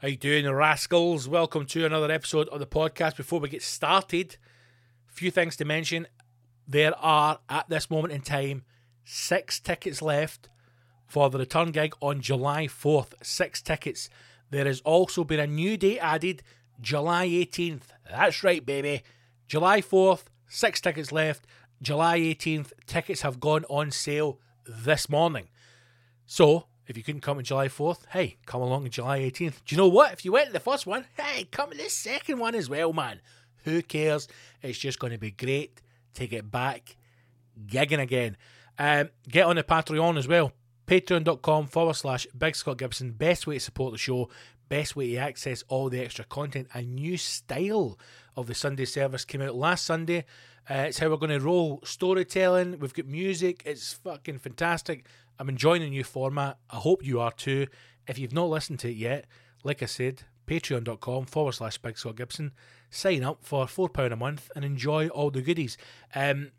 How you doing, rascals? Welcome to another episode of the podcast. Before we get started, a few things to mention. There are, at this moment in time, six tickets left for the return gig on July 4th. Six tickets. There has also been a new date added, July 18th. That's right, baby. July 4th, six tickets left. July 18th, tickets have gone on sale this morning. So, if you couldn't come on July 4th, hey, come along on July 18th. Do you know what? If you went to the first one, hey, come to the second one as well, man. Who cares? It's just going to be great to get back gigging again. Um, get on the Patreon as well. Patreon.com forward slash Big Scott Gibson. Best way to support the show. Best way to access all the extra content. A new style of the Sunday service came out last Sunday. Uh, it's how we're going to roll storytelling. We've got music. It's fucking fantastic. I'm enjoying the new format. I hope you are too. If you've not listened to it yet, like I said, patreon.com forward slash Big Scott Gibson. Sign up for £4 a month and enjoy all the goodies. Um,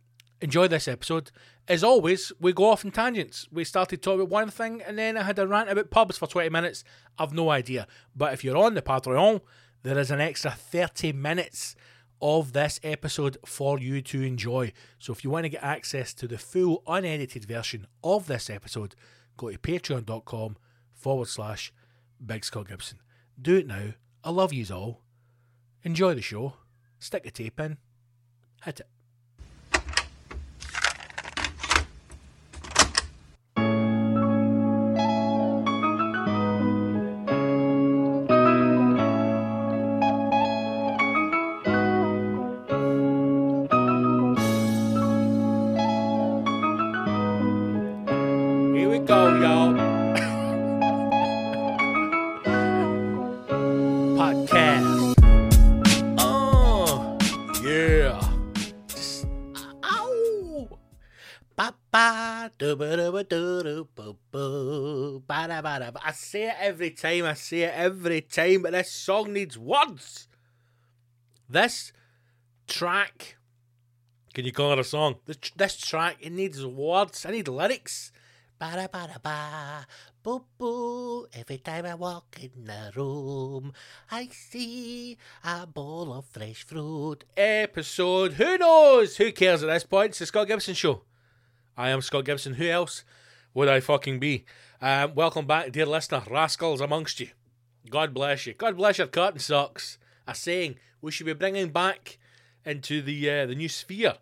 enjoy this episode. As always, we go off in tangents. We started talking about one thing and then I had a rant about pubs for 20 minutes. I've no idea. But if you're on the Patreon, there is an extra 30 minutes of this episode for you to enjoy. So if you want to get access to the full unedited version of this episode, go to patreon.com forward slash Big Scott Gibson. Do it now. I love yous all. Enjoy the show. Stick the tape in. Hit it. Say it every time. I say it every time. But this song needs words. This track. Can you call it a song? This, this track it needs words. I need lyrics. Ba da ba da ba, boo boo. Every time I walk in the room, I see a bowl of fresh fruit. Episode. Who knows? Who cares at this point? It's the Scott Gibson Show. I am Scott Gibson. Who else would I fucking be? Um, welcome back, dear listener, rascals amongst you. God bless you. God bless your cotton socks. A saying we should be bringing back into the uh, the new sphere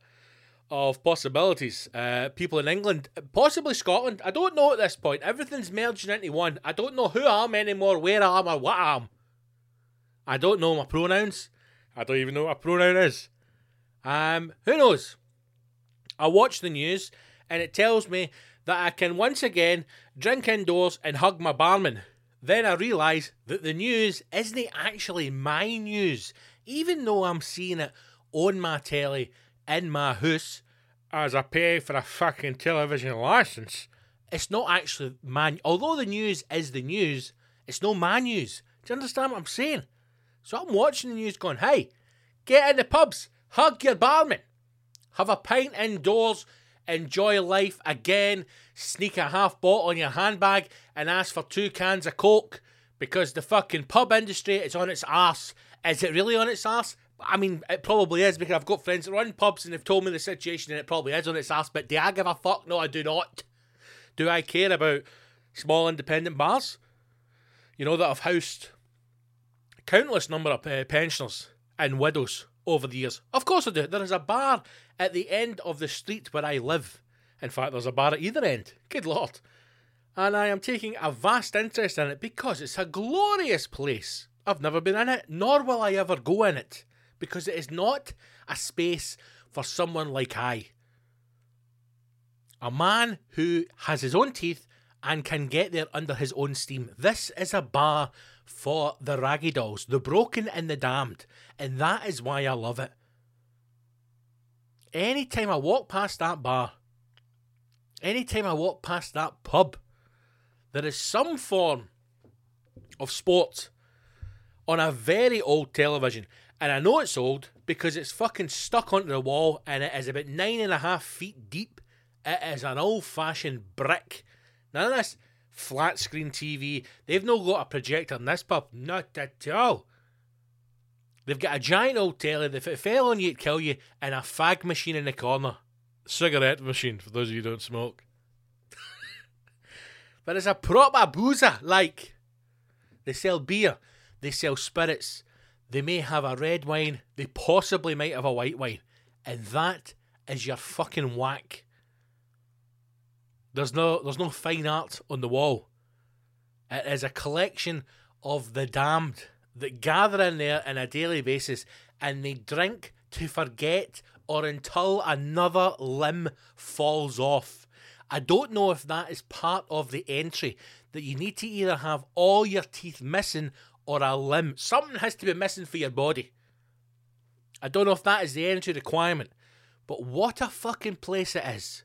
of possibilities. Uh, people in England, possibly Scotland. I don't know at this point. Everything's merging into one. I don't know who I am anymore, where I am, or what I am. I don't know my pronouns. I don't even know what a pronoun is. Um, who knows? I watch the news and it tells me that I can once again drink indoors and hug my barman. Then I realise that the news isn't actually my news, even though I'm seeing it on my telly in my house as I pay for a fucking television license. It's not actually my. Although the news is the news, it's no my news. Do you understand what I'm saying? So I'm watching the news going, hey, get in the pubs, hug your barman, have a pint indoors, enjoy life again, sneak a half bottle in your handbag and ask for two cans of Coke because the fucking pub industry is on its arse. Is it really on its arse? I mean, it probably is because I've got friends that run pubs and they've told me the situation and it probably is on its arse, but do I give a fuck? No, I do not. Do I care about small independent bars? You know, that I've housed countless number of uh, pensioners and widows over the years. Of course I do. There is a bar at the end of the street where I live. In fact, there's a bar at either end. Good lord. And I am taking a vast interest in it because it's a glorious place. I've never been in it, nor will I ever go in it, because it is not a space for someone like I. A man who has his own teeth and can get there under his own steam. This is a bar for the raggy dolls, the broken and the damned, and that is why I love it. Anytime I walk past that bar, anytime I walk past that pub, there is some form of sport on a very old television. And I know it's old because it's fucking stuck onto the wall and it is about nine and a half feet deep. It is an old fashioned brick. None of this flat screen TV. They've not got a projector in this pub. Not at all. They've got a giant old telly that if it fell on you, it'd kill you, and a fag machine in the corner. Cigarette machine, for those of you who don't smoke. but it's a proper boozer. Like, they sell beer, they sell spirits, they may have a red wine, they possibly might have a white wine. And that is your fucking whack. There's no there's no fine art on the wall. It is a collection of the damned that gather in there on a daily basis and they drink to forget or until another limb falls off. I don't know if that is part of the entry that you need to either have all your teeth missing or a limb. Something has to be missing for your body. I don't know if that is the entry requirement, but what a fucking place it is.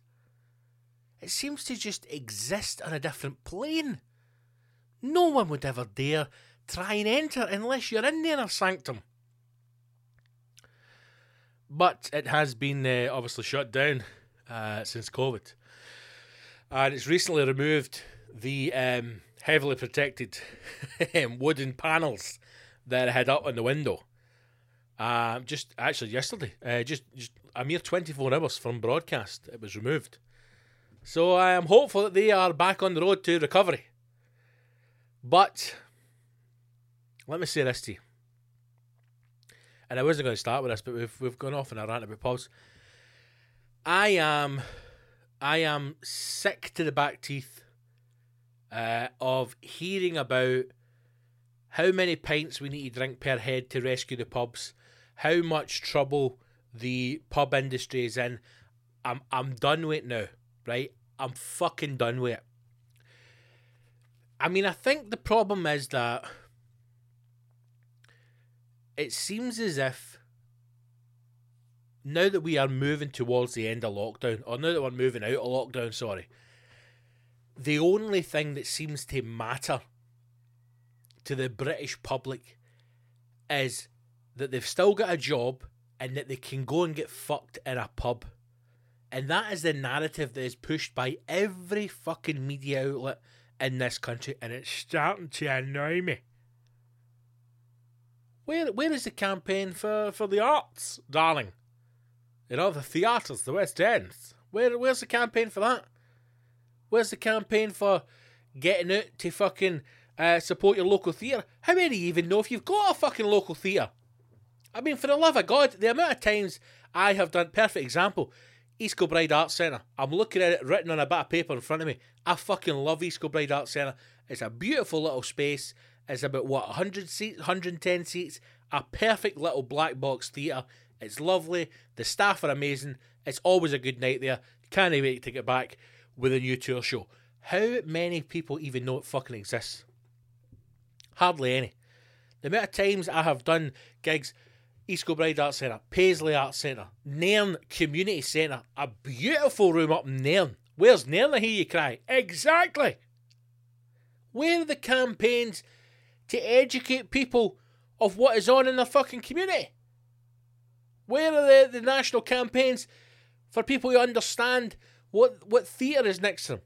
It seems to just exist on a different plane. No one would ever dare try and enter unless you're in the inner sanctum. But it has been uh, obviously shut down uh, since COVID. And it's recently removed the um, heavily protected wooden panels that it had up on the window. Uh, just actually yesterday, uh, just, just a mere 24 hours from broadcast, it was removed. So I am hopeful that they are back on the road to recovery. But let me say this to you. And I wasn't going to start with this, but we've we've gone off in a rant about pubs. I am I am sick to the back teeth uh, of hearing about how many pints we need to drink per head to rescue the pubs, how much trouble the pub industry is in. I'm I'm done with it now, right? I'm fucking done with it. I mean, I think the problem is that it seems as if now that we are moving towards the end of lockdown, or now that we're moving out of lockdown, sorry, the only thing that seems to matter to the British public is that they've still got a job and that they can go and get fucked in a pub. And that is the narrative that is pushed by every fucking media outlet in this country, and it's starting to annoy me. Where where is the campaign for, for the arts, darling? You know, the theatres, the West End. Where where's the campaign for that? Where's the campaign for getting out to fucking uh, support your local theatre? How many even know if you've got a fucking local theatre? I mean, for the love of God, the amount of times I have done perfect example. East Kilbride Arts Centre. I'm looking at it written on a bit of paper in front of me. I fucking love East Kilbride Arts Centre. It's a beautiful little space. It's about what 100 seats, 110 seats. A perfect little black box theatre. It's lovely. The staff are amazing. It's always a good night there. Can't wait to get back. with a new tour show. How many people even know it fucking exists? Hardly any. The amount of times I have done gigs, East Kilbride Arts Centre, Paisley Arts Centre, Nairn Community Centre, a beautiful room up in Nairn. Where's Nairn? I hear you cry. Exactly. Where are the campaigns to educate people of what is on in their fucking community? Where are the, the national campaigns for people to understand what, what theatre is next to them?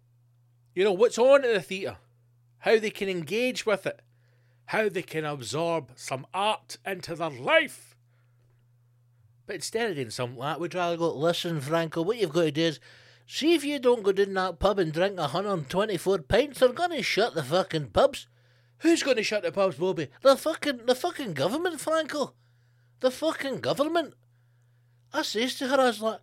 You know, what's on at the theatre? How they can engage with it? How they can absorb some art into their life? But instead of doing something like that, we'd rather go, listen, Franco, what you've got to do is see if you don't go down that pub and drink 124 pints, they're going to shut the fucking pubs. Who's going to shut the pubs, Bobby? The fucking, the fucking government, Franco. The fucking government. I says to her, I was like,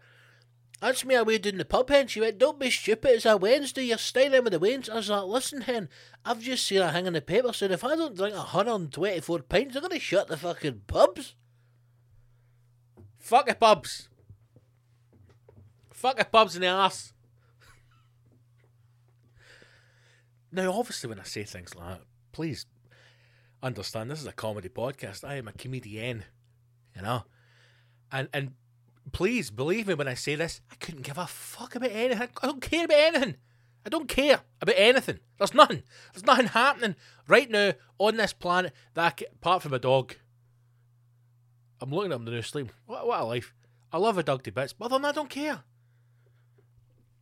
that's me away doing the pub hen. She went, Don't be stupid, it's a Wednesday, you're staying in with the Waynes. I was like, Listen, hen, I've just seen a hang in the paper saying if I don't drink 124 pints, they're going to shut the fucking pubs. Fuck the pubs. Fuck the pubs in the ass. now, obviously, when I say things like that, please understand this is a comedy podcast. I am a comedian, you know? And, and please believe me when I say this, I couldn't give a fuck about anything. I don't care about anything. I don't care about anything. There's nothing. There's nothing happening right now on this planet that I ca- apart from a dog. I'm looking at him now sleep. What, what a life. I love a dog to bits, but other than that, I don't care.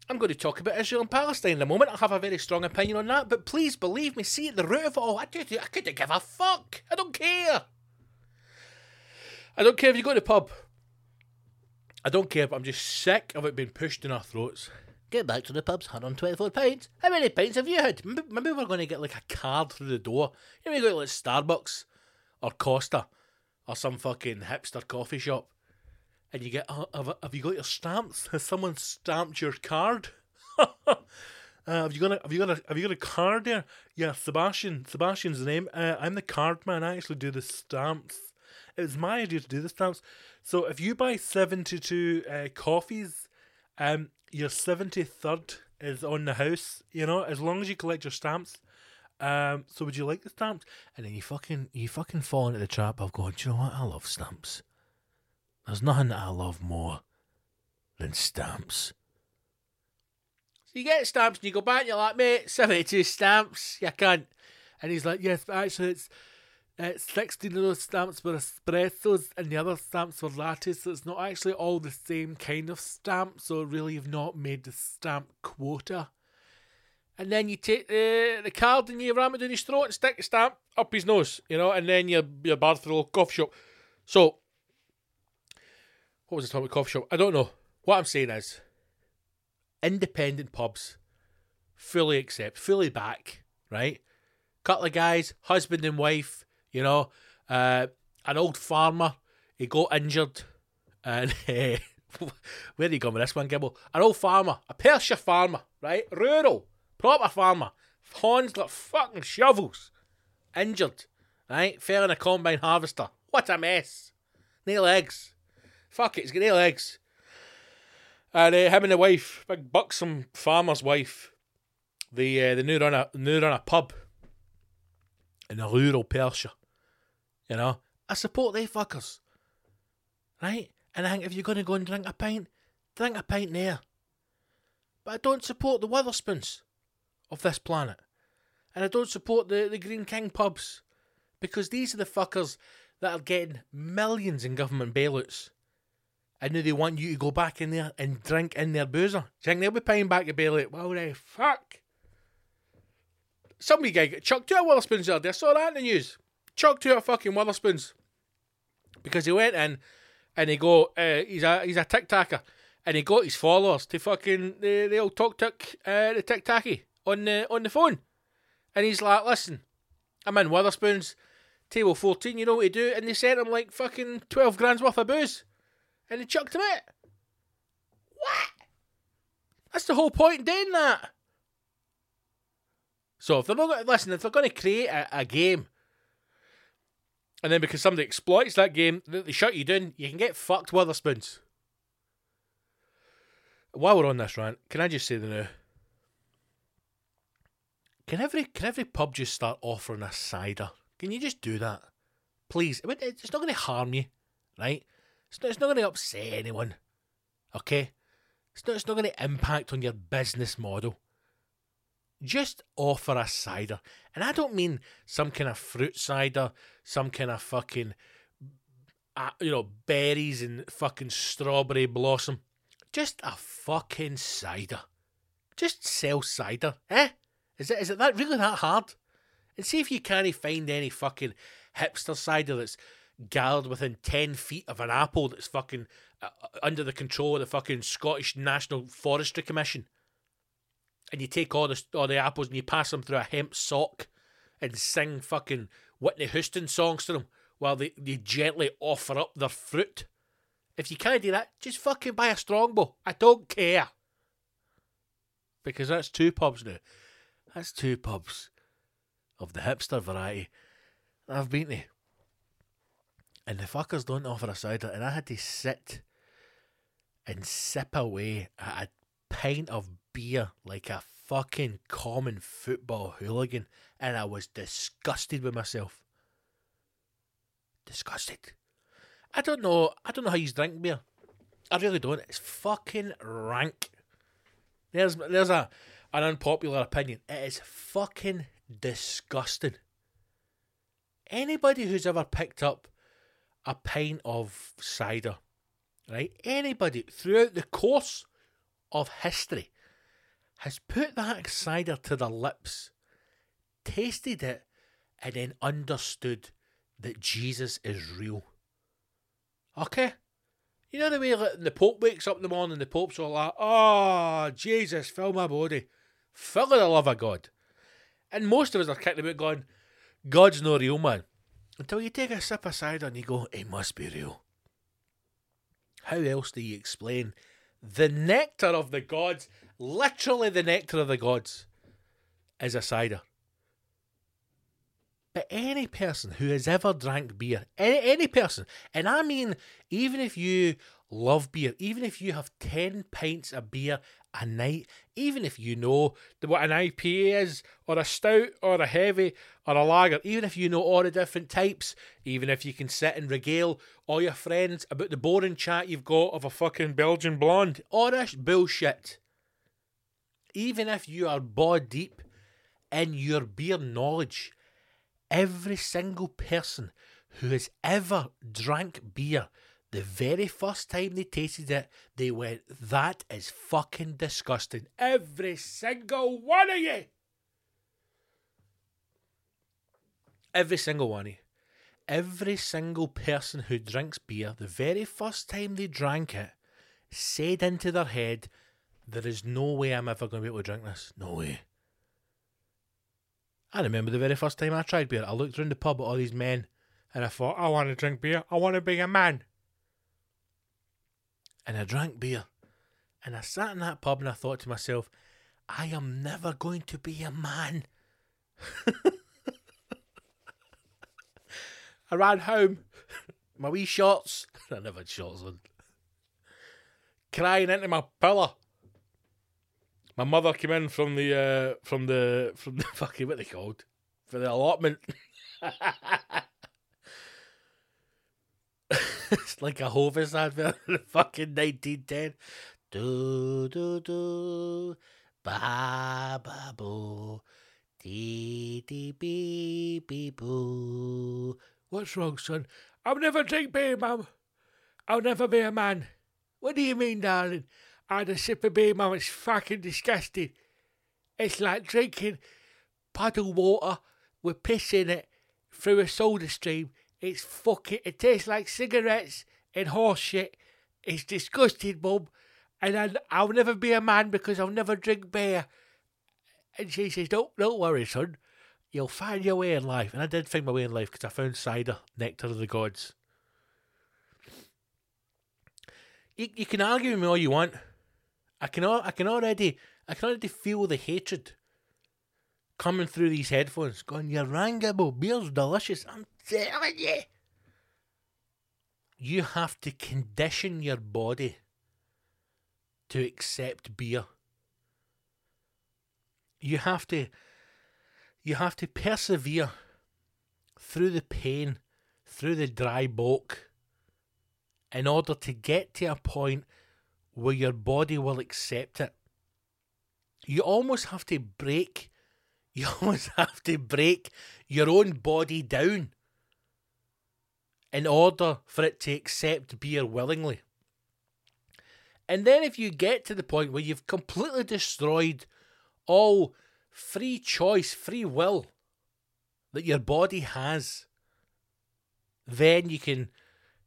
I'm going to talk about Israel and Palestine in a moment. I have a very strong opinion on that, but please believe me, see at the root of it all, I, do, I couldn't give a fuck. I don't care. I don't care if you go to the pub. I don't care, but I'm just sick of it being pushed in our throats. Get back to the pubs, 124 pints. How many pints have you had? Maybe, maybe we're going to get like a card through the door. Know, we go to like Starbucks or Costa or some fucking hipster coffee shop. And you get, uh, have, have you got your stamps? Has someone stamped your card? uh, have you got a have you got a have you got a card there? Yeah, Sebastian. Sebastian's the name. Uh, I'm the card man. I actually do the stamps. It was my idea to do the stamps. So if you buy seventy two uh, coffees, um, your seventy third is on the house. You know, as long as you collect your stamps. Um, so would you like the stamps? And then you fucking you fucking fall into the trap of going. Do you know what? I love stamps. There's nothing that I love more than stamps. So you get stamps and you go back and you're like, mate, 72 stamps, you can't. And he's like, yes, but actually it's, it's 16 of those stamps were espressos and the other stamps were lattes, so it's not actually all the same kind of stamp, so really you've not made the stamp quota. And then you take the, the card and you ram it down his throat and stick the stamp up his nose, you know, and then you're barred through a coffee shop. So, what was the talking about coffee shop? I don't know. What I'm saying is, independent pubs, fully accept, fully back, right? Couple of guys, husband and wife, you know, uh, an old farmer, he got injured, and uh, where are you going with this one, Gibble? An old farmer, a Perthshire farmer, right? Rural, proper farmer, horns like fucking shovels, injured, right? Fell in a combine harvester. What a mess. No legs. Fuck it, he's got no legs. And uh, him and the wife, big buxom farmer's wife, the uh, they now run a now run a pub in a rural Perthshire. You know, I support they fuckers, right? And I think if you're going to go and drink a pint, drink a pint there. But I don't support the Wetherspoons of this planet, and I don't support the the Greene King pubs because these are the fuckers that are getting millions in government bailouts and now they want you to go back in there and drink in their boozer. Do you think they'll be paying back your bail? Well, the fuck. Somebody got chucked out of Wetherspoons the other day. I saw that in the news. Chucked out of fucking Wetherspoons. Because he went in and he go, uh, he's a he's a tic-tacker. And he got his followers to fucking, the, the old tok-tok, uh, the tic-tacky on the, on the phone. And he's like, listen, I'm in Wetherspoons, table 14, you know what to do? And they sent him like fucking 12 grand's worth of booze and he chucked him out. What? That's the whole point in doing that. So if they're not going to listen, if they're going to create a, a game, and then because somebody exploits that game, they they shut you down, you can get fucked Wetherspoons. While we're on this rant, can I just say the now? Can every can every pub just start offering a cider? Can you just do that, please? It's not going to harm you, right? It's not, it's not going to upset anyone, okay? It's not, it's not going to impact on your business model. Just offer a cider, and I don't mean some kind of fruit cider, some kind of fucking, uh, you know, berries and fucking strawberry blossom. Just a fucking cider. Just sell cider, eh? Is it is it that really that hard? And see if you can't find any fucking hipster cider that's gathered within ten feet of an apple that's fucking uh, uh, under the control of the fucking Scottish National Forestry Commission. And you take all the all the apples and you pass them through a hemp sock and sing fucking Whitney Houston songs to them while they, they gently offer up their fruit. If you can't do that, just fucking buy a strongbow. I don't care. Because that's two pubs now. That's two pubs of the hipster variety I've been to. And the fuckers don't offer a cider, and I had to sit and sip away at a pint of beer like a fucking common football hooligan, and I was disgusted with myself. Disgusted. I don't know. I don't know how you drink beer. I really don't. It's fucking rank. There's there's a an unpopular opinion. It is fucking disgusting. Anybody who's ever picked up a pint of cider, right? Anybody throughout the course of history has put that cider to their lips, tasted it, and then understood that Jesus is real. Okay? You know the way like, the Pope wakes up in the morning, the Pope's all like, oh, Jesus, fill my body. Fill of the love of God. And most of us are kicking about going, God's no real, man. Until you take a sip of cider and you go, it must be real. How else do you explain the nectar of the gods, literally the nectar of the gods, is a cider? But any person who has ever drank beer, any, any person, and I mean, even if you love beer, even if you have 10 pints of beer a night, even if you know what an IPA is, or a stout, or a heavy, or a lager, even if you know all the different types, even if you can sit and regale all your friends about the boring chat you've got of a fucking Belgian blonde, all this bullshit. Even if you are bod deep in your beer knowledge, every single person who has ever drank beer the very first time they tasted it, they went, That is fucking disgusting. Every single one of you. Every single one of you. Every single person who drinks beer, the very first time they drank it, said into their head, There is no way I'm ever going to be able to drink this. No way. I remember the very first time I tried beer, I looked around the pub at all these men and I thought, I want to drink beer. I want to be a man and I drank beer. And I sat in that pub and I thought to myself, I am never going to be a man. I ran home, my wee shorts. I never had shorts on. Crying into my pillow. My mother came in from the uh, from the from the fucking what they called for the allotment. it's like a Hovis advert in fucking 1910. Do, do, do, ba, ba, boo, dee, dee, bee, bee, boo. What's wrong, son? I'll never drink beer, Mum. I'll never be a man. What do you mean, darling? I had a sip of beer, Mum. It's fucking disgusting. It's like drinking puddle water with piss in it through a soda stream it's fucking. It tastes like cigarettes and horse shit. It's disgusting, Mum. And I, I'll never be a man because I'll never drink beer. And she says, "Don't, don't worry, son. You'll find your way in life." And I did find my way in life because I found cider, nectar of the gods. You, you can argue with me all you want. I can, I can already, I can already feel the hatred coming through these headphones, going, "Your Rangabo beer's delicious." I'm telling you. You have to condition your body to accept beer. You have to You have to persevere through the pain, through the dry bulk, in order to get to a point where your body will accept it. You almost have to break, you almost have to break your own body down in order for it to accept beer willingly. And then, if you get to the point where you've completely destroyed all free choice, free will that your body has, then you can,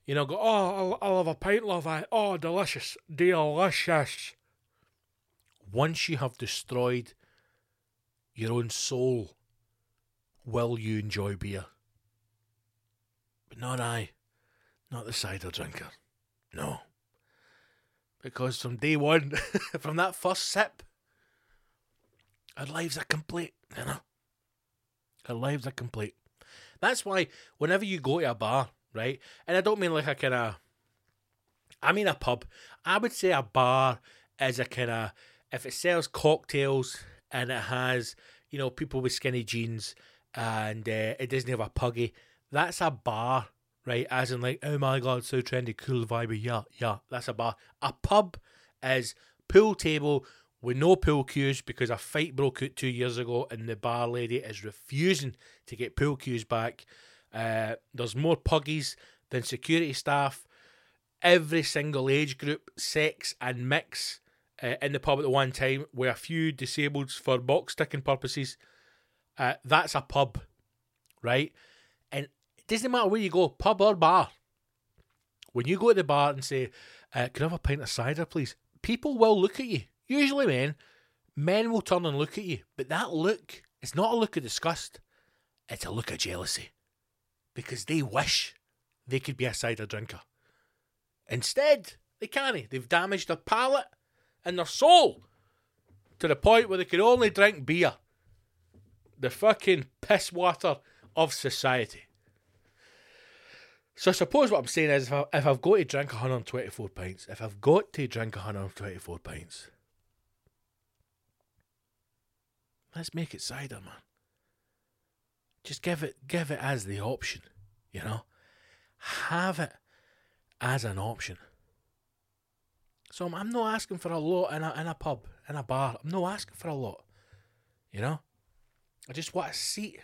you know, go, oh, I'll, I'll have a pint, love. I, oh, delicious, delicious. Once you have destroyed your own soul, will you enjoy beer? But not I, not the cider drinker. No. Because from day one, from that first sip, our lives are complete, you know. Our lives are complete. That's why whenever you go to a bar, right, and I don't mean like a kind of, I mean a pub. I would say a bar is a kind of, if it sells cocktails and it has, you know, people with skinny jeans and uh, it doesn't have a puggy, that's a bar, right? As in like, oh my god, so trendy, cool vibe, yeah, yeah, that's a bar. A pub is pool table with no pool cues because a fight broke out two years ago and the bar lady is refusing to get pool cues back. Uh, there's more puggies than security staff. Every single age group, sex, and mix uh, in the pub at the one time with a few disabled for box ticking purposes. Uh, that's a pub, right? And it doesn't matter where you go, pub or bar. When you go to the bar and say, uh, "Can I have a pint of cider, please?" People will look at you. Usually, men, men will turn and look at you, but that look is not a look of disgust. It's a look of jealousy, because they wish they could be a cider drinker. Instead, they can't. They've damaged their palate and their soul to the point where they can only drink beer. The fucking piss water of society. So I suppose what I'm saying is if, I, if I've got to drink 124 pints, if I've got to drink 124 pints, let's make it cider, man. Just give it give it as the option, you know? Have it as an option. So I'm, I'm not asking for a lot in a, in a pub, in a bar. I'm not asking for a lot, you know? I just want a seat.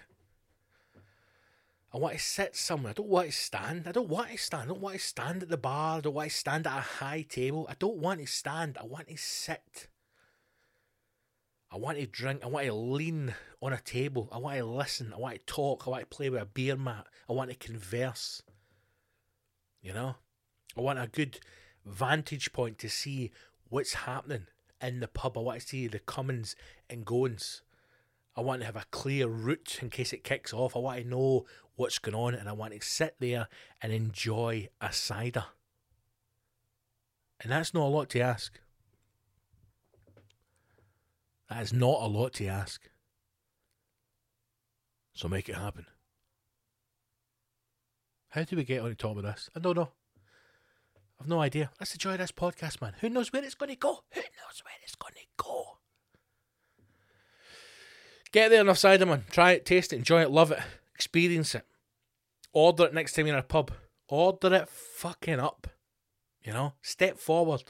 I want to sit somewhere. I don't want to stand. I don't want to stand. I don't want to stand at the bar. I don't want to stand at a high table. I don't want to stand. I want to sit. I want to drink. I want to lean on a table. I want to listen. I want to talk. I want to play with a beer mat. I want to converse. You know? I want a good vantage point to see what's happening in the pub. I want to see the comings and goings. I want to have a clear route in case it kicks off. I want to know what's going on and I want to sit there and enjoy a cider. And that's not a lot to ask. That is not a lot to ask. So make it happen. How do we get on the top of this? I don't know. I've no idea. Let's enjoy this podcast, man. Who knows where it's going to go? Who knows where it's going to go? Get there enough cider, man. Try it, taste it, enjoy it, love it, experience it. Order it next time you're in a pub. Order it fucking up. You know? Step forward.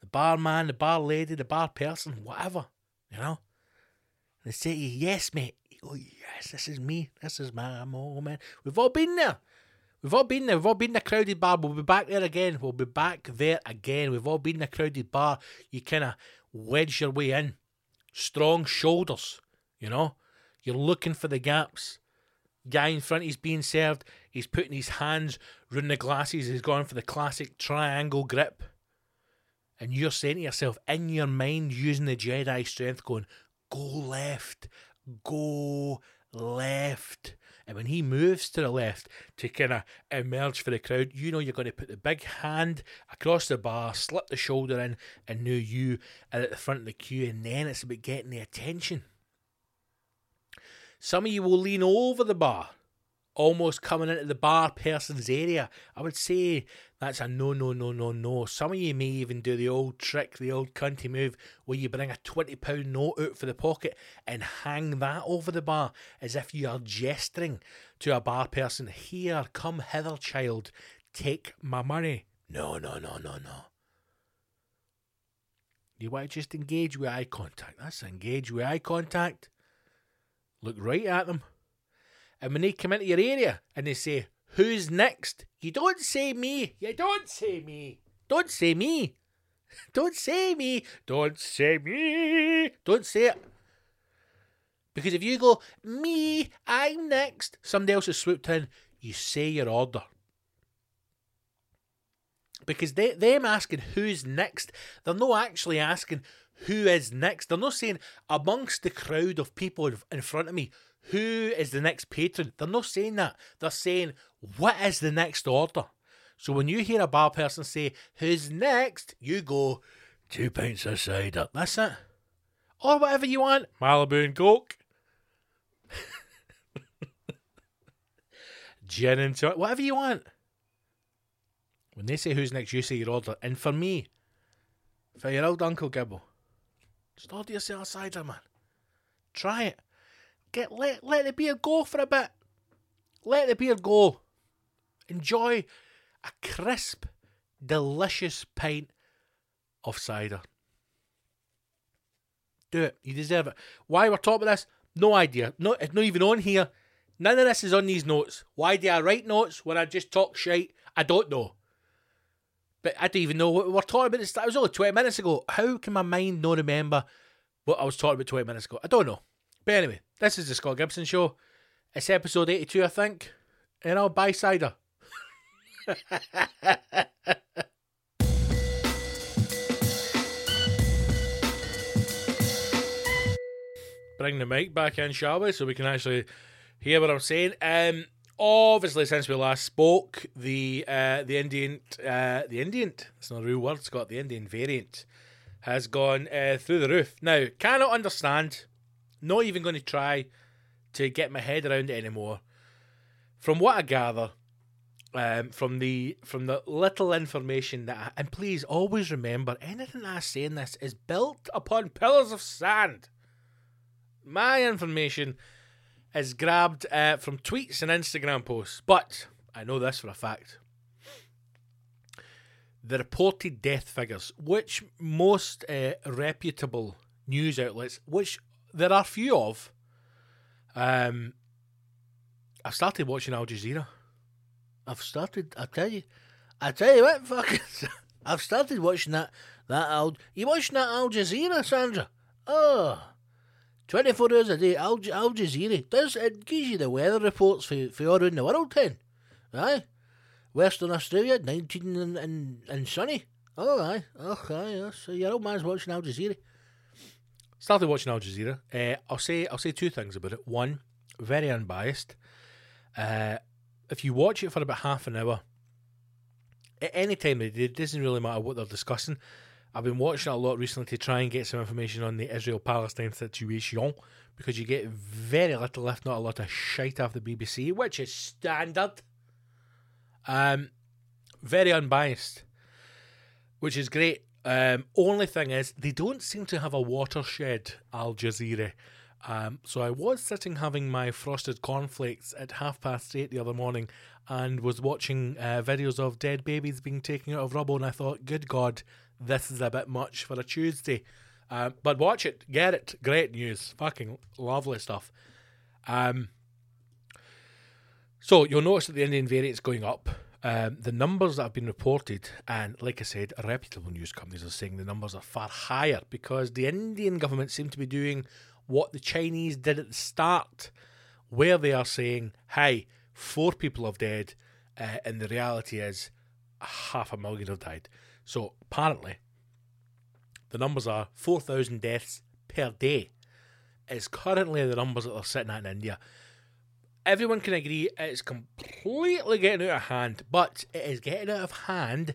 The barman, the bar lady, the bar person, whatever. You know? They say to you, yes, mate. Go, yes, this is me. This is my moment. We've all been there. We've all been there. We've all been in a crowded bar. We'll be back there again. We'll be back there again. We've all been in a crowded bar. You kind of wedge your way in. Strong shoulders. You know, you're looking for the gaps. Guy in front, he's being served. He's putting his hands round the glasses. He's going for the classic triangle grip. And you're saying to yourself, in your mind, using the Jedi strength, going, go left, go left. And when he moves to the left to kind of emerge for the crowd, you know you're going to put the big hand across the bar, slip the shoulder in, and know you are at the front of the queue. And then it's about getting the attention. Some of you will lean over the bar almost coming into the bar person's area. I would say that's a no, no, no, no, no. Some of you may even do the old trick, the old cunty move, where you bring a £20 note out for the pocket and hang that over the bar as if you are gesturing to a bar person. Here, come hither, child, take my money. No, no, no, no, no. You want to just engage with eye contact. That's engage with eye contact. Look right at them. And when they come into your area and they say, Who's next? You don't say me. You don't say me. Don't say me. Don't say me. Don't say me. Don't say it. Because if you go, me, I'm next, somebody else has swooped in, you say your order. Because they, them asking who's next, they're not actually asking who is next. They're not saying amongst the crowd of people in front of me, who is the next patron. They're not saying that. They're saying, what is the next order? So when you hear a bar person say, who's next? You go, two pints of cider. That's it. Or whatever you want. Malibu and Coke. Gin and tonic. Whatever you want. When they say who's next, you say your order. And for me, for your old Uncle Gibble, just order yourself a cider, man. Try it. Get let let the beer go for a bit. Let the beer go. Enjoy a crisp, delicious pint of cider. Do it. You deserve it. Why we're talking about this? No idea. No, it's not even on here. None of this is on these notes. Why do I write notes when I just talk shite? I don't know. But I don't even know what we're talking about. This. That was only 20 minutes ago. How can my mind not remember what I was talking about 20 minutes ago? I don't know. But anyway, this is the Scott Gibson Show. It's episode 82, I think. And I'll buy cider. Bring the mic back in, shall we? So we can actually hear what I'm saying. Um, obviously since we last spoke, the uh, the Indian uh, the Indian it's not a real word, Scott. The Indian variant has gone uh, through the roof. Now, cannot understand. Not even going to try to get my head around it anymore. From what I gather, um, from the from the little information that, I, and please always remember, anything I say in this is built upon pillars of sand. My information is grabbed uh, from tweets and Instagram posts. But I know this for a fact. The reported death figures, which most uh, reputable news outlets, which there are few of, um, I've started watching Al Jazeera. I've started. I tell you, I tell you what, fucking, I've started watching that. That Al. You watching that Al Jazeera, Sandra? Oh, 24 hours a day, Al, Al Jazeera. Does, it gives you the weather reports for, for all around the world, then. Aye. Western Australia, 19 and, and, and sunny. Oh, aye. Oh, aye. So your old man's watching Al Jazeera. Started watching Al Jazeera. Uh, I'll say I'll say two things about it. One, very unbiased. Uh, if you watch it for about half an hour, at any time, it doesn't really matter what they're discussing. I've been watching a lot recently to try and get some information on the Israel Palestine situation because you get very little, if not a lot, of shite off the BBC, which is standard. Um, very unbiased, which is great. Um, only thing is, they don't seem to have a watershed, Al Jazeera. Um, so I was sitting having my frosted cornflakes at half past eight the other morning and was watching uh, videos of dead babies being taken out of rubble, and I thought, good God, this is a bit much for a Tuesday. Uh, but watch it, get it. Great news, fucking lovely stuff. Um, so you'll notice that the Indian variant is going up. Um, the numbers that have been reported, and like I said, reputable news companies are saying the numbers are far higher because the Indian government seem to be doing what the Chinese did at the start, where they are saying, "Hey, four people have died," uh, and the reality is half a million have died. So apparently, the numbers are 4,000 deaths per day. Is currently the numbers that they're sitting at in India. Everyone can agree it's completely getting out of hand, but it is getting out of hand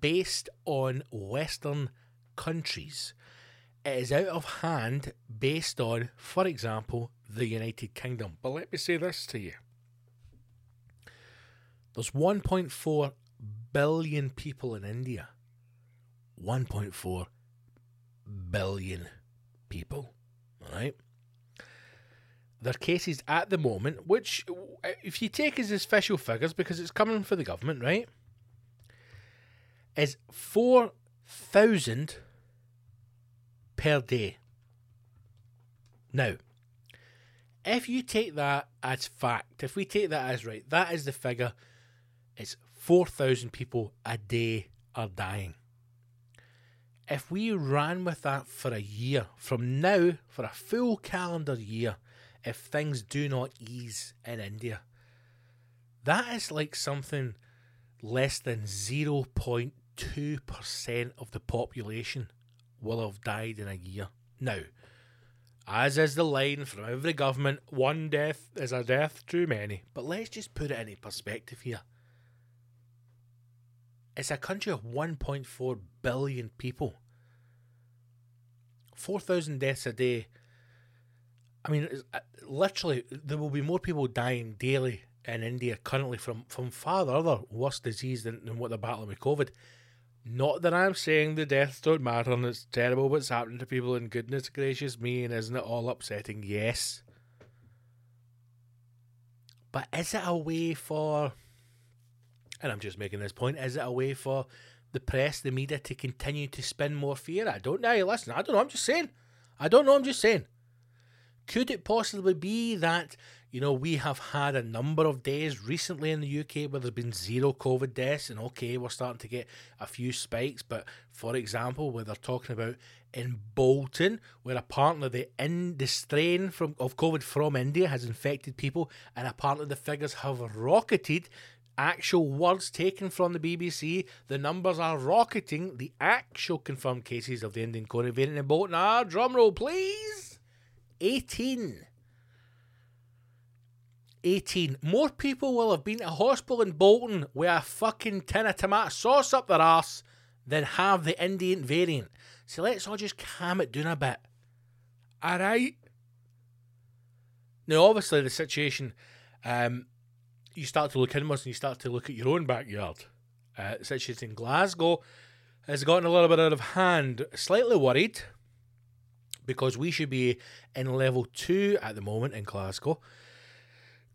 based on Western countries. It is out of hand based on, for example, the United Kingdom. But let me say this to you There's 1.4 billion people in India. 1.4 billion people. All right. Their cases at the moment, which, uh, if you take as official figures, because it's coming for the government, right, is 4,000 per day. Now, if you take that as fact, if we take that as right, that is the figure. It's 4,000 people a day are dying. If we ran with that for a year, from now, for a full calendar year, if things do not ease in India, that is like something less than 0.2% of the population will have died in a year. Now, as is the line from every government, one death is a death too many. But let's just put it into perspective here. It's a country of 1.4 billion people. 4,000 deaths a day. I mean, uh, literally, there will be more people dying daily in India currently from, from far other worse disease than, than what they're battling with COVID. Not that I'm saying the deaths don't matter and it's terrible what's happening to people, and goodness gracious me, and isn't it all upsetting? Yes. But is it a way for, and I'm just making this point, is it a way for the press, the media to continue to spin more fear? I don't know. Listen, I don't know. I'm just saying. I don't know. I'm just saying. Could it possibly be that, you know, we have had a number of days recently in the UK where there's been zero COVID deaths, and okay, we're starting to get a few spikes, but for example, where they're talking about in Bolton, where apparently the in the strain from of COVID from India has infected people, and apparently the figures have rocketed. Actual words taken from the BBC, the numbers are rocketing. The actual confirmed cases of the Indian COVID variant in Bolton ah, are, drumroll please, 18. 18. More people will have been to hospital in Bolton with a fucking tin of tomato sauce up their arse than have the Indian variant. So let's all just calm it down a bit. Alright? Now, obviously, the situation, um, you start to look inwards and you start to look at your own backyard. Uh, the situation in Glasgow has gotten a little bit out of hand. Slightly worried because we should be in level two at the moment in Glasgow.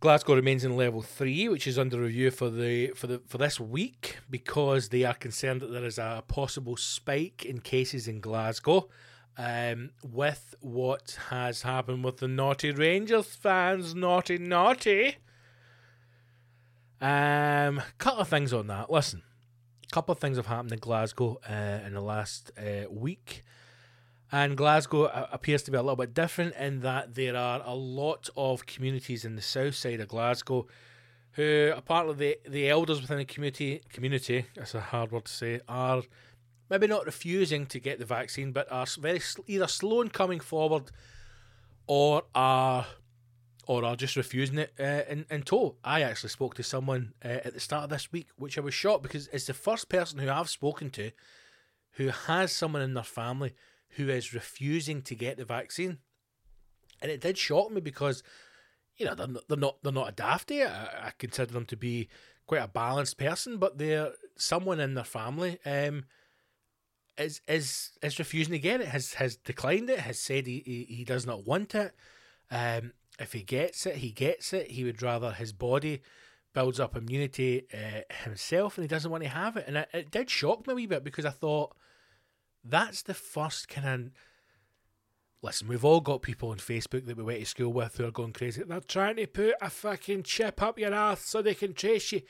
Glasgow remains in level three, which is under review for the for the for this week because they are concerned that there is a possible spike in cases in Glasgow. Um, with what has happened with the naughty Rangers fans, naughty naughty. Um, couple of things on that. Listen, a couple of things have happened in Glasgow uh, in the last uh, week. And Glasgow appears to be a little bit different in that there are a lot of communities in the south side of Glasgow who, apparently, the, the elders within the community, community, that's a hard word to say, are maybe not refusing to get the vaccine, but are very either slow in coming forward or are or are just refusing it uh, in, in tow. I actually spoke to someone uh, at the start of this week, which I was shocked because it's the first person who I've spoken to who has someone in their family who is refusing to get the vaccine. And it did shock me because, you know, they're not they're not, they're not a dafty. I, I consider them to be quite a balanced person, but they're someone in their family um, is is is refusing to get it. Has has declined it. Has said he he, he does not want it. Um, if he gets it, he gets it. He would rather his body builds up immunity uh, himself, and he doesn't want to have it. And it, it did shock me a wee bit because I thought that's the first kind of. Listen, we've all got people on Facebook that we went to school with who are going crazy. They're trying to put a fucking chip up your ass so they can trace you.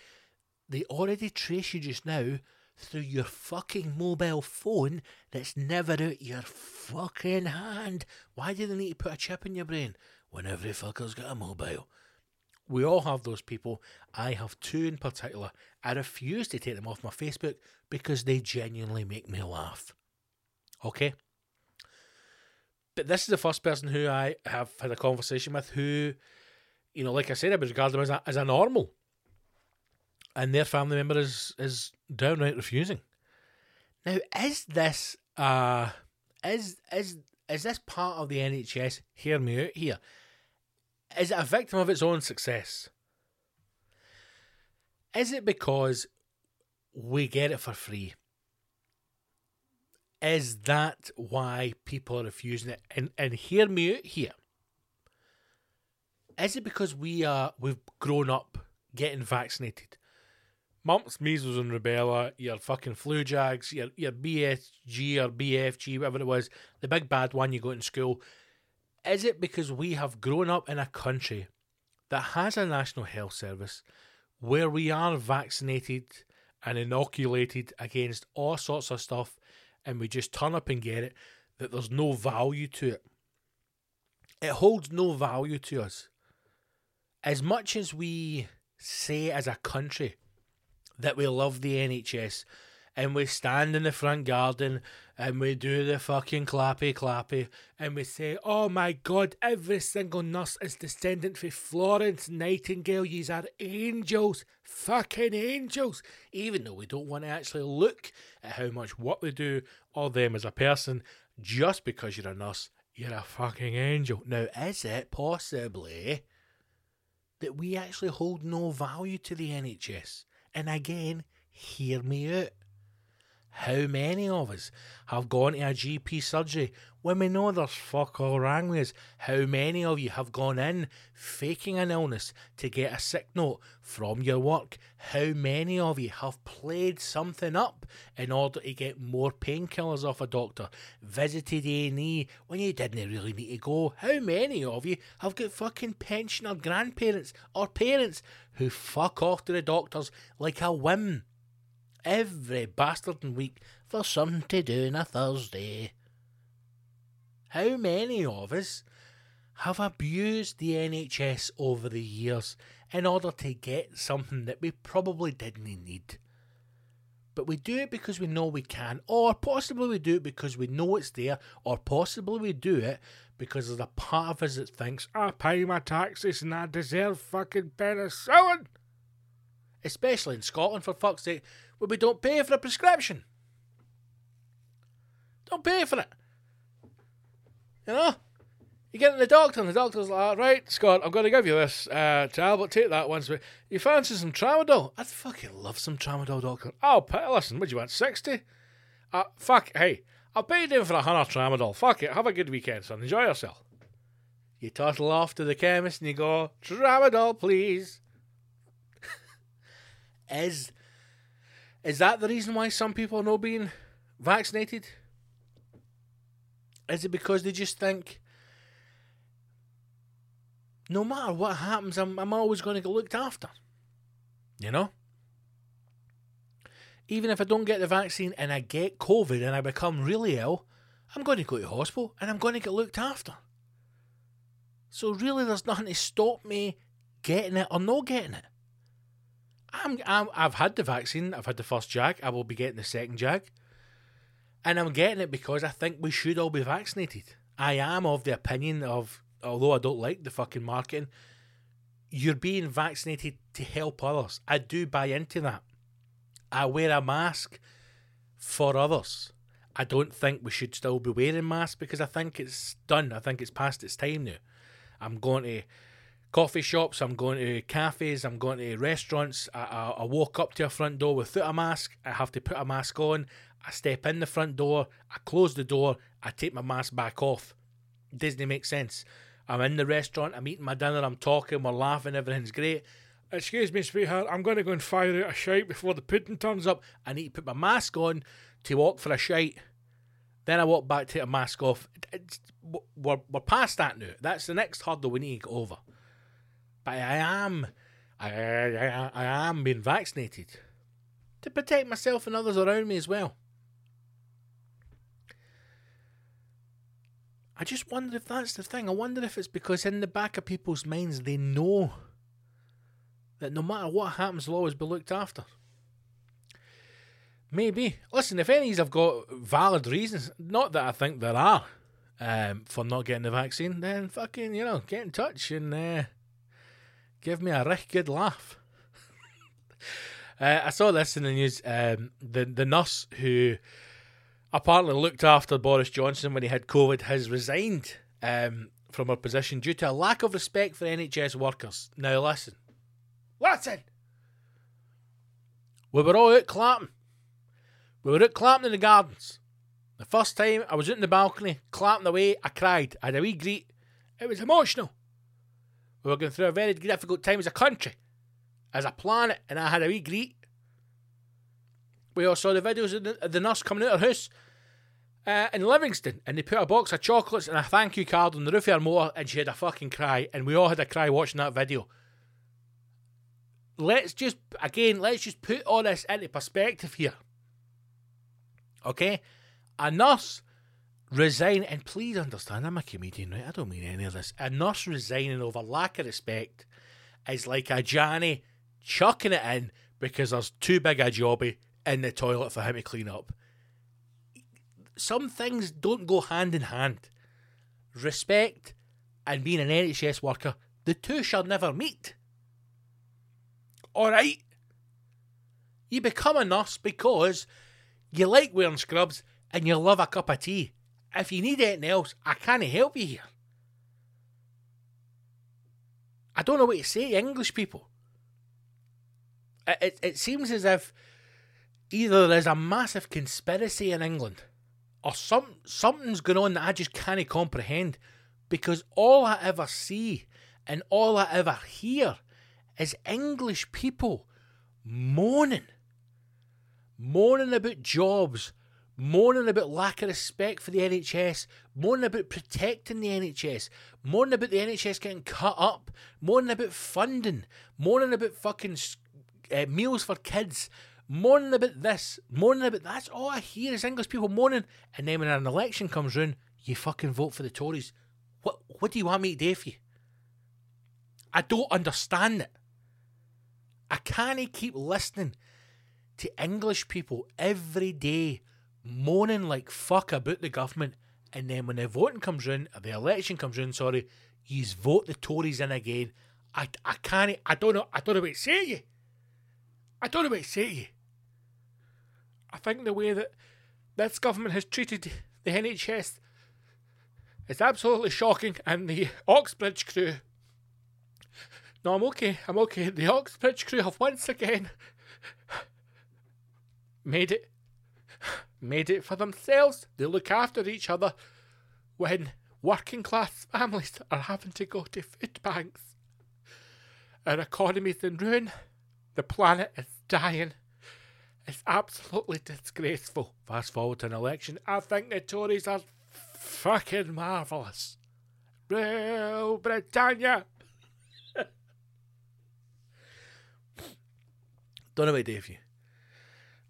They already trace you just now through your fucking mobile phone that's never out your fucking hand. Why do they need to put a chip in your brain when every fucker's got a mobile? We all have those people. I have two in particular. I refuse to take them off my Facebook because they genuinely make me laugh. Okay. But this is the first person who I have had a conversation with who, you know, like I said, I would regard them as a, as a normal. And their family member is, is downright refusing. Now, is this uh is is is this part of the NHS? Hear me out here. Is it a victim of its own success? Is it because we get it for free? Is that why people are refusing it? And and hear me out here. Is it because we are we've grown up getting vaccinated? Mumps, measles, and rubella, your fucking flu jags, your your BSG or BFG, whatever it was, the big bad one you go in school. Is it because we have grown up in a country that has a national health service where we are vaccinated and inoculated against all sorts of stuff and we just turn up and get it, that there's no value to it? It holds no value to us. As much as we say as a country that we love the NHS and we stand in the front garden and we do the fucking clappy clappy and we say, Oh my god, every single nurse is descendant from Florence Nightingale. Yous are angels, fucking angels. Even though we don't want to actually look at how much what they do or them as a person, just because you're a nurse, you're a fucking angel. Now, is it possibly that we actually hold no value to the NHS? And again, hear me out. How many of us have gone to a GP surgery when we know there's fuck all wrong with us? How many of you have gone in faking an illness to get a sick note from your work? How many of you have played something up in order to get more painkillers off a doctor? Visited A&E when you didn't really need to go? How many of you have got fucking pensioner grandparents or parents who fuck off to the doctors like a whim? Every bastard week for something to do on a Thursday. How many of us have abused the NHS over the years in order to get something that we probably didn't need? But we do it because we know we can, or possibly we do it because we know it's there, or possibly we do it because there's a part of us that thinks, I pay my taxes and I deserve fucking penicillin. Especially in Scotland, for fuck's sake, where we don't pay for a prescription. Don't pay for it. You know? You get to the doctor, and the doctor's like, right, Scott, I'm going to give you this uh, tablet. Take that once. You fancy some tramadol? I'd fucking love some tramadol, doctor. Oh, listen, what do you want, 60? Uh, fuck, hey, I'll pay you down for a hundred tramadol. Fuck it, have a good weekend, son. Enjoy yourself. You toddle off to the chemist and you go, tramadol, please. Is is that the reason why some people are not being vaccinated? Is it because they just think no matter what happens, I'm, I'm always going to get looked after? You know? Even if I don't get the vaccine and I get COVID and I become really ill, I'm going to go to hospital and I'm going to get looked after. So, really, there's nothing to stop me getting it or not getting it. I'm, I'm I've had the vaccine. I've had the first jab. I will be getting the second jab, and I'm getting it because I think we should all be vaccinated. I am of the opinion of, although I don't like the fucking marketing, you're being vaccinated to help others. I do buy into that. I wear a mask for others. I don't think we should still be wearing masks because I think it's done. I think it's past its time now. I'm going to coffee shops, I'm going to cafes, I'm going to restaurants. I, I, I, walk up to a front door without a mask. I have to put a mask on. I step in the front door. I close the door. I take my mask back off. Disney makes sense. I'm in the restaurant. I'm eating my dinner. I'm talking. We're laughing. Everything's great. Excuse me, sweetheart. I'm going to go and fire out a shite before the pudding turns up. I need to put my mask on to walk for a shite. Then I walk back, to take a mask off. It's, we're, we're past that now. That's the next hurdle we need to get over. But I am, I, I, I am being vaccinated to protect myself and others around me as well. I just wonder if that's the thing. I wonder if it's because in the back of people's minds they know that no matter what happens, they'll always be looked after. Maybe. Listen, if any of have got valid reasons, not that I think there are, um, for not getting the vaccine, then fucking, you know, get in touch and uh, give me a right good laugh. uh, I saw this in the news. Um, the the nurse who apparently looked after Boris Johnson when he had COVID has resigned um, from her position due to a lack of respect for NHS workers. Now listen, listen. We were all out clapping. We were out clapping in the gardens. The first time I was out in the balcony, clapping away, I cried. I had a wee greet. It was emotional. We were going through a very difficult time as a country, as a planet, and I had a wee greet. We all saw the videos of the, of the nurse coming out of her house uh, in Livingston, and they put a box of chocolates and a thank you card on the roof of her motor, and she had a fucking cry, and we all had a cry watching that video. Let's just, again, let's just put all this into perspective here. Okay? A nurse resign, and please understand, I'm a comedian, right? I don't mean any of this. A nurse resigning over lack of respect is like a Johnny chucking it in because there's too big a jobby in the toilet for him to clean up. Some things don't go hand in hand. Respect and being an NHS worker, the two shall never meet. Alright? You become a nurse because you like wearing scrubs and you love a cup of tea. If you need anything else, I can't help you here. I don't know what to say English people. It, it, it seems as if either there's a massive conspiracy in England or some something's going on that I just can't comprehend because all I ever see and all I ever hear is English people moaning. Moaning about jobs, moaning about lack of respect for the NHS, moaning about protecting the NHS, moaning about the NHS getting cut up, moaning about funding, moaning about fucking uh, meals for kids, moaning about this, moaning about that's all I hear is English people moaning. And then when an election comes round, you fucking vote for the Tories. What what do you want me to do for you? I don't understand it. I can't keep listening to English people every day moaning like fuck about the government, and then when the voting comes in, the election comes in, sorry, you vote the Tories in again. I, I can't, I don't know, I don't know what to say you. I don't know what to say you. I think the way that this government has treated the NHS is absolutely shocking, and the Oxbridge crew. No, I'm okay. I'm okay. The Oxbridge crew have once again made it made it for themselves. They look after each other when working class families are having to go to food banks. Our economy's in ruin. The planet is dying. It's absolutely disgraceful. Fast forward to an election. I think the Tories are fucking marvellous. Rule Britannia! Don't know do you.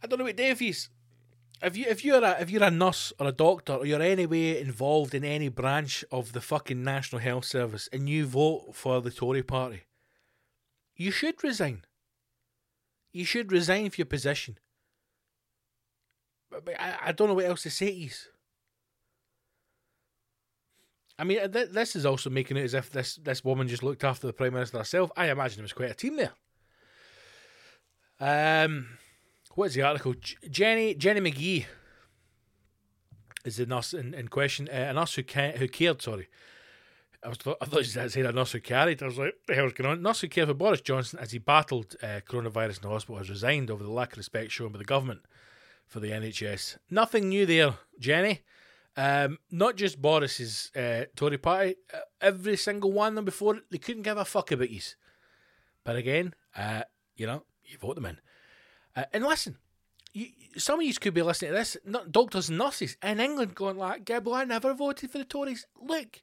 I don't know for you. If you if you're a if you're a nurse or a doctor or you're any way involved in any branch of the fucking National Health Service and you vote for the Tory party, you should resign. You should resign for your position. But, but I, I don't know what else to say to you. I mean, th- this is also making it as if this, this woman just looked after the Prime Minister herself. I imagine there was quite a team there. Um, what is the article? J- Jenny Jenny McGee is the nurse in, in question. Uh, a nurse who, ca- who cared, sorry. I was I thought you said a nurse who carried. I was like, the hell's going on? Nurse who cared for Boris Johnson as he battled uh, coronavirus in the hospital has resigned over the lack of respect shown by the government for the NHS. Nothing new there, Jenny. Um, not just Boris's uh, Tory party, uh, every single one of them before they couldn't give a fuck about you. But again, uh, you know, you vote them in. Uh, and listen, you, some of you could be listening to this, not doctors and nurses in England going like, well, I never voted for the Tories. Look,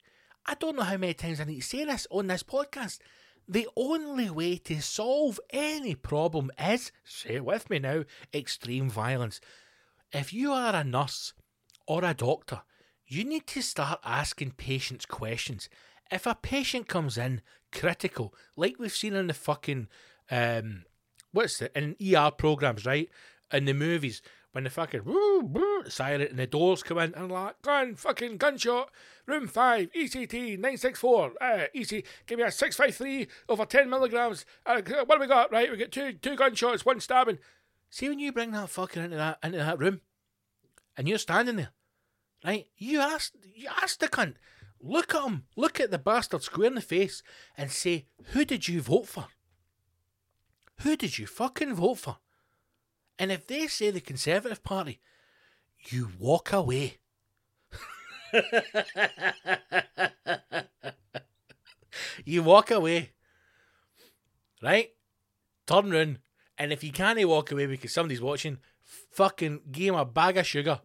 I don't know how many times I need to say this on this podcast. The only way to solve any problem is, say it with me now, extreme violence. If you are a nurse or a doctor, you need to start asking patients questions. If a patient comes in critical, like we've seen in the fucking um, what's it in ER programs, right? In the movies, when the fucking woo, woo, siren and the doors come in and like gun fucking gunshot, room five, ECT nine six four, uh, EC, give me a six five three over ten milligrams. Uh, what do we got? Right, we got two two gunshots, one stabbing. See when you bring that fucker into that into that room, and you're standing there, right? You ask you ask the cunt, look at him, look at the bastard square in the face, and say, who did you vote for? Who did you fucking vote for? And if they say the Conservative Party, you walk away. you walk away. Right? Turn round. And if you can't walk away because somebody's watching, fucking give him a bag of sugar.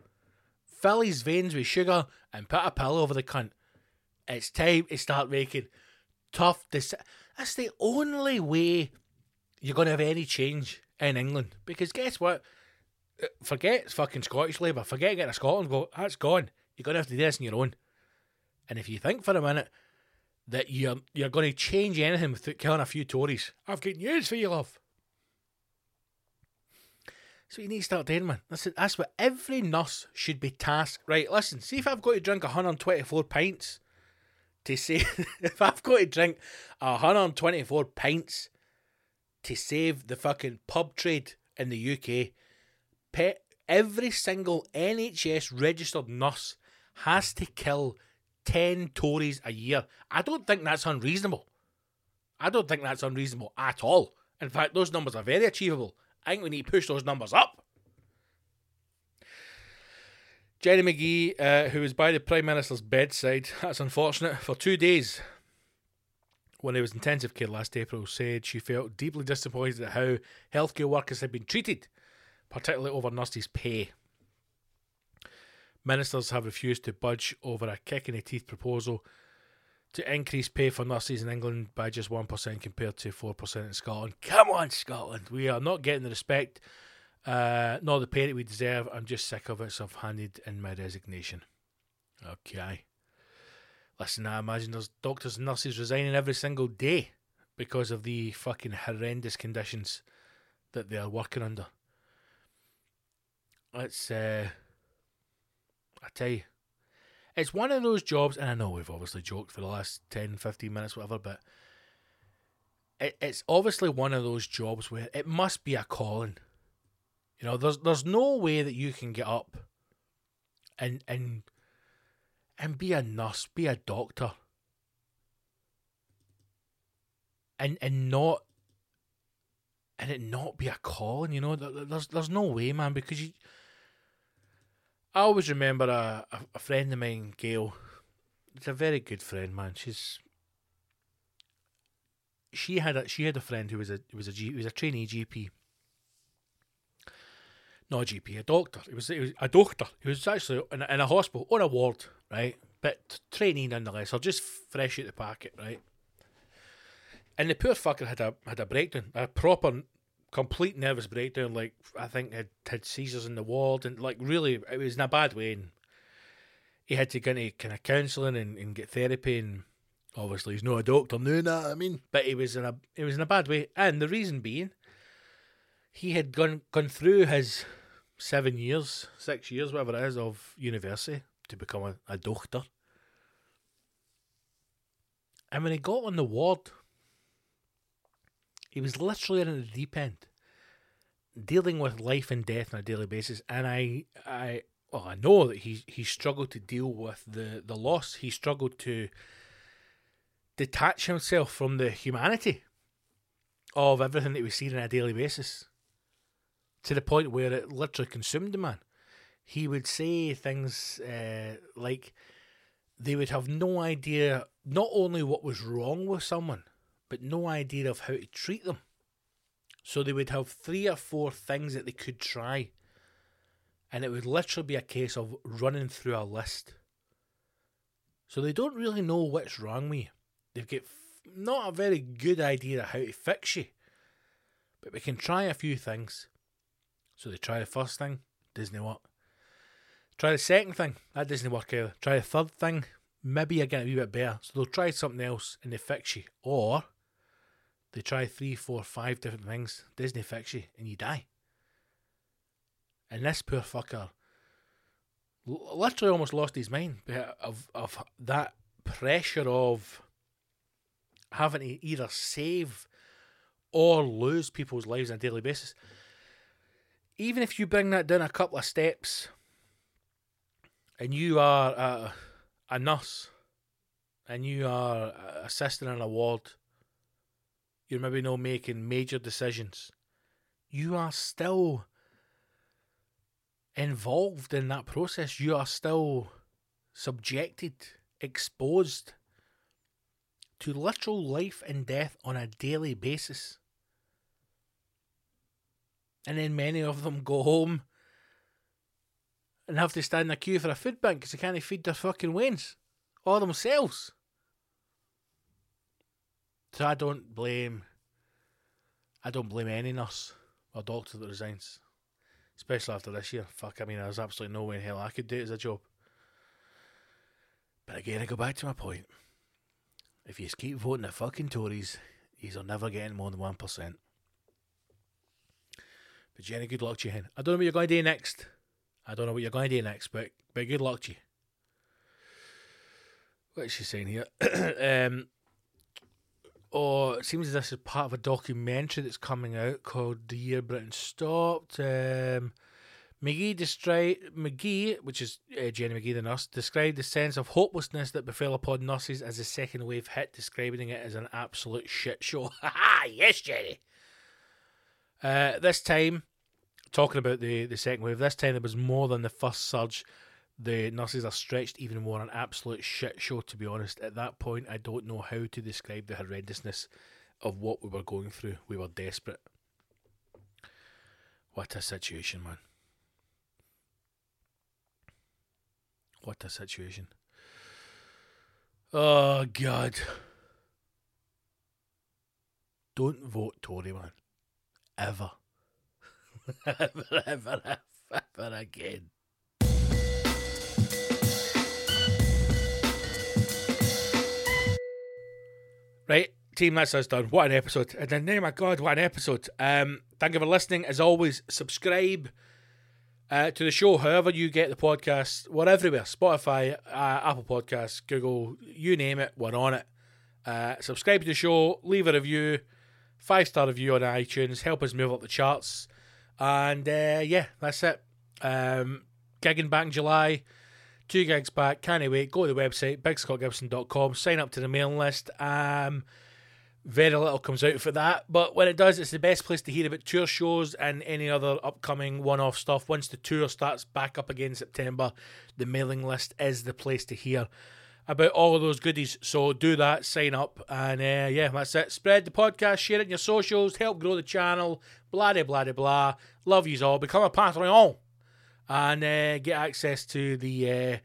Fill his veins with sugar and put a pill over the cunt. It's time to start making tough decisions. That's the only way you're going to have any change in England. Because guess what? Uh, Forget fucking Scottish Labour. Forget getting a Scotland vote. That's gone. You're going to have to do this on your own. And if you think for a minute that you're you're going to change anything without killing a few Tories, I've got news for you, love. So you need to start doing, man. Listen, that's what every nurse should be tasked. Right, listen, see if I've got to drink 124 pints to say, if I've got to drink 124 pints to save the fucking pub trade in the UK, pe- every single NHS registered nurse has to kill 10 Tories a year. I don't think that's unreasonable. I don't think that's unreasonable at all. In fact, those numbers are very achievable. I think we need to push those numbers up. Jenny McGee, uh, who was by the Prime Minister's bedside, that's unfortunate, for two days when he was in intensive care last April, said she felt deeply disappointed at how healthcare workers had been treated, particularly over nurses' pay. Ministers have refused to budge over a kick in the teeth proposal to increase pay for nurses in England by just 1% compared to 4% in Scotland. Come on, Scotland. We are not getting the respect uh, nor the pay that we deserve. I'm just sick of it, so I've handed in my resignation. Okay. Listen, I imagine there's doctors and nurses resigning every single day because of the fucking horrendous conditions that they are working under. It's, uh, I tell you, it's one of those jobs, and I know we've obviously joked for the last 10, 15 minutes, whatever, but it, it's obviously one of those jobs where it must be a calling. You know, there's there's no way that you can get up and and and be a nurse, be a doctor, and and not and it not be a calling. You know, there's there's no way, man, because you. I always remember a, a, friend of mine, Gail. It's a very good friend, man. She's she had a she had a friend who was a was a G, was a trainee GP. Not a GP, a doctor. It was, it was a doctor. He was actually in a, in a hospital on a ward, right? But trainee nonetheless, or just fresh out the packet, right? And the poor fucker had a had a breakdown, a proper, complete nervous breakdown. Like I think had had seizures in the ward, and like really, it was in a bad way. And he had to go into kind of counselling and, and get therapy. And obviously, he's not a doctor, no, know I mean. But he was in a it was in a bad way, and the reason being, he had gone gone through his seven years, six years, whatever it is, of university to become a, a doctor. And when he got on the ward, he was literally in the deep end, dealing with life and death on a daily basis. And I, I, well, I know that he he struggled to deal with the the loss. He struggled to detach himself from the humanity of everything that we see on a daily basis, to the point where it literally consumed the man. He would say things uh, like they would have no idea not only what was wrong with someone but no idea of how to treat them. So they would have three or four things that they could try, and it would literally be a case of running through a list. So they don't really know what's wrong with you. They've got not a very good idea of how to fix you, but we can try a few things. So they try the first thing, doesn't work. Try the second thing, that doesn't work either. Try the third thing, maybe you're getting a wee bit better. So they'll try something else and they fix you. Or they try three, four, five different things, Disney fix you, and you die. And this poor fucker literally almost lost his mind of of that pressure of having to either save or lose people's lives on a daily basis. Even if you bring that down a couple of steps, and you are a, a nurse, and you are assisting in a ward you're maybe not making major decisions, you are still involved in that process. You are still subjected, exposed to literal life and death on a daily basis. And then many of them go home and have to stand in a queue for a food bank because they can't feed their fucking wains or themselves. So I don't blame I don't blame any nurse or doctor that resigns. Especially after this year. Fuck, I mean there's absolutely no way in hell I could do it as a job. But again I go back to my point. If you keep voting the fucking Tories, you're never getting more than one percent. But Jenny, good luck to you, hen. I don't know what you're going to do next. I don't know what you're going to do next, but but good luck to you. What is she saying here? um, oh, it seems as this is part of a documentary that's coming out called "The Year Britain Stopped." Um, McGee, destri- McGee, which is uh, Jenny McGee, the nurse, described the sense of hopelessness that befell upon nurses as the second wave hit, describing it as an absolute shit show. Yes, Jenny. Uh, this time, talking about the, the second wave, this time there was more than the first surge. The nurses are stretched even more, an absolute shit show, to be honest. At that point, I don't know how to describe the horrendousness of what we were going through. We were desperate. What a situation, man. What a situation. Oh, God. Don't vote Tory, man. Ever. ever, ever, ever, ever again. Right, team, that's us done. What an episode. And then, oh my God, what an episode. Um, thank you for listening. As always, subscribe uh, to the show, however you get the podcast. We're everywhere Spotify, uh, Apple Podcasts, Google, you name it, we're on it. Uh, subscribe to the show, leave a review, five star review on iTunes, help us move up the charts. And uh, yeah, that's it. Um, gigging back in July, two gigs back, can't wait. Go to the website, bigscottgibson.com, sign up to the mailing list. Um, very little comes out for that, but when it does, it's the best place to hear about tour shows and any other upcoming one off stuff. Once the tour starts back up again in September, the mailing list is the place to hear about all of those goodies. So do that, sign up, and uh, yeah, that's it. Spread the podcast, share it in your socials, help grow the channel, blah, blah, blah, blah. Love yous all. Become a Patreon and uh, get access to the. Uh,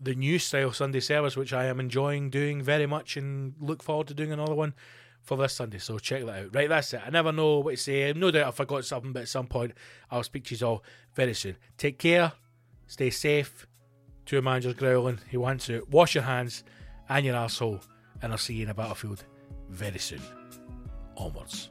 the new style Sunday service, which I am enjoying doing very much and look forward to doing another one for this Sunday. So check that out. Right, that's it. I never know what to say. No doubt I forgot something, but at some point I'll speak to you all very soon. Take care, stay safe. Two managers growling. He wants to wash your hands and your asshole, and I'll see you in a battlefield very soon. Onwards.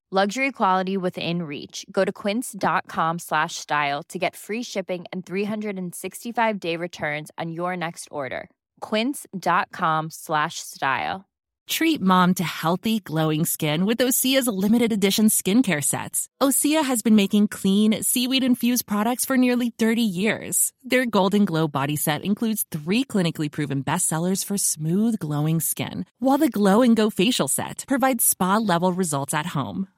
Luxury quality within reach. Go to quince.com slash style to get free shipping and 365 day returns on your next order. Quince.com slash style. Treat mom to healthy, glowing skin with Osea's limited edition skincare sets. Osea has been making clean, seaweed infused products for nearly 30 years. Their Golden Glow body set includes three clinically proven bestsellers for smooth, glowing skin, while the Glow and Go facial set provides spa level results at home.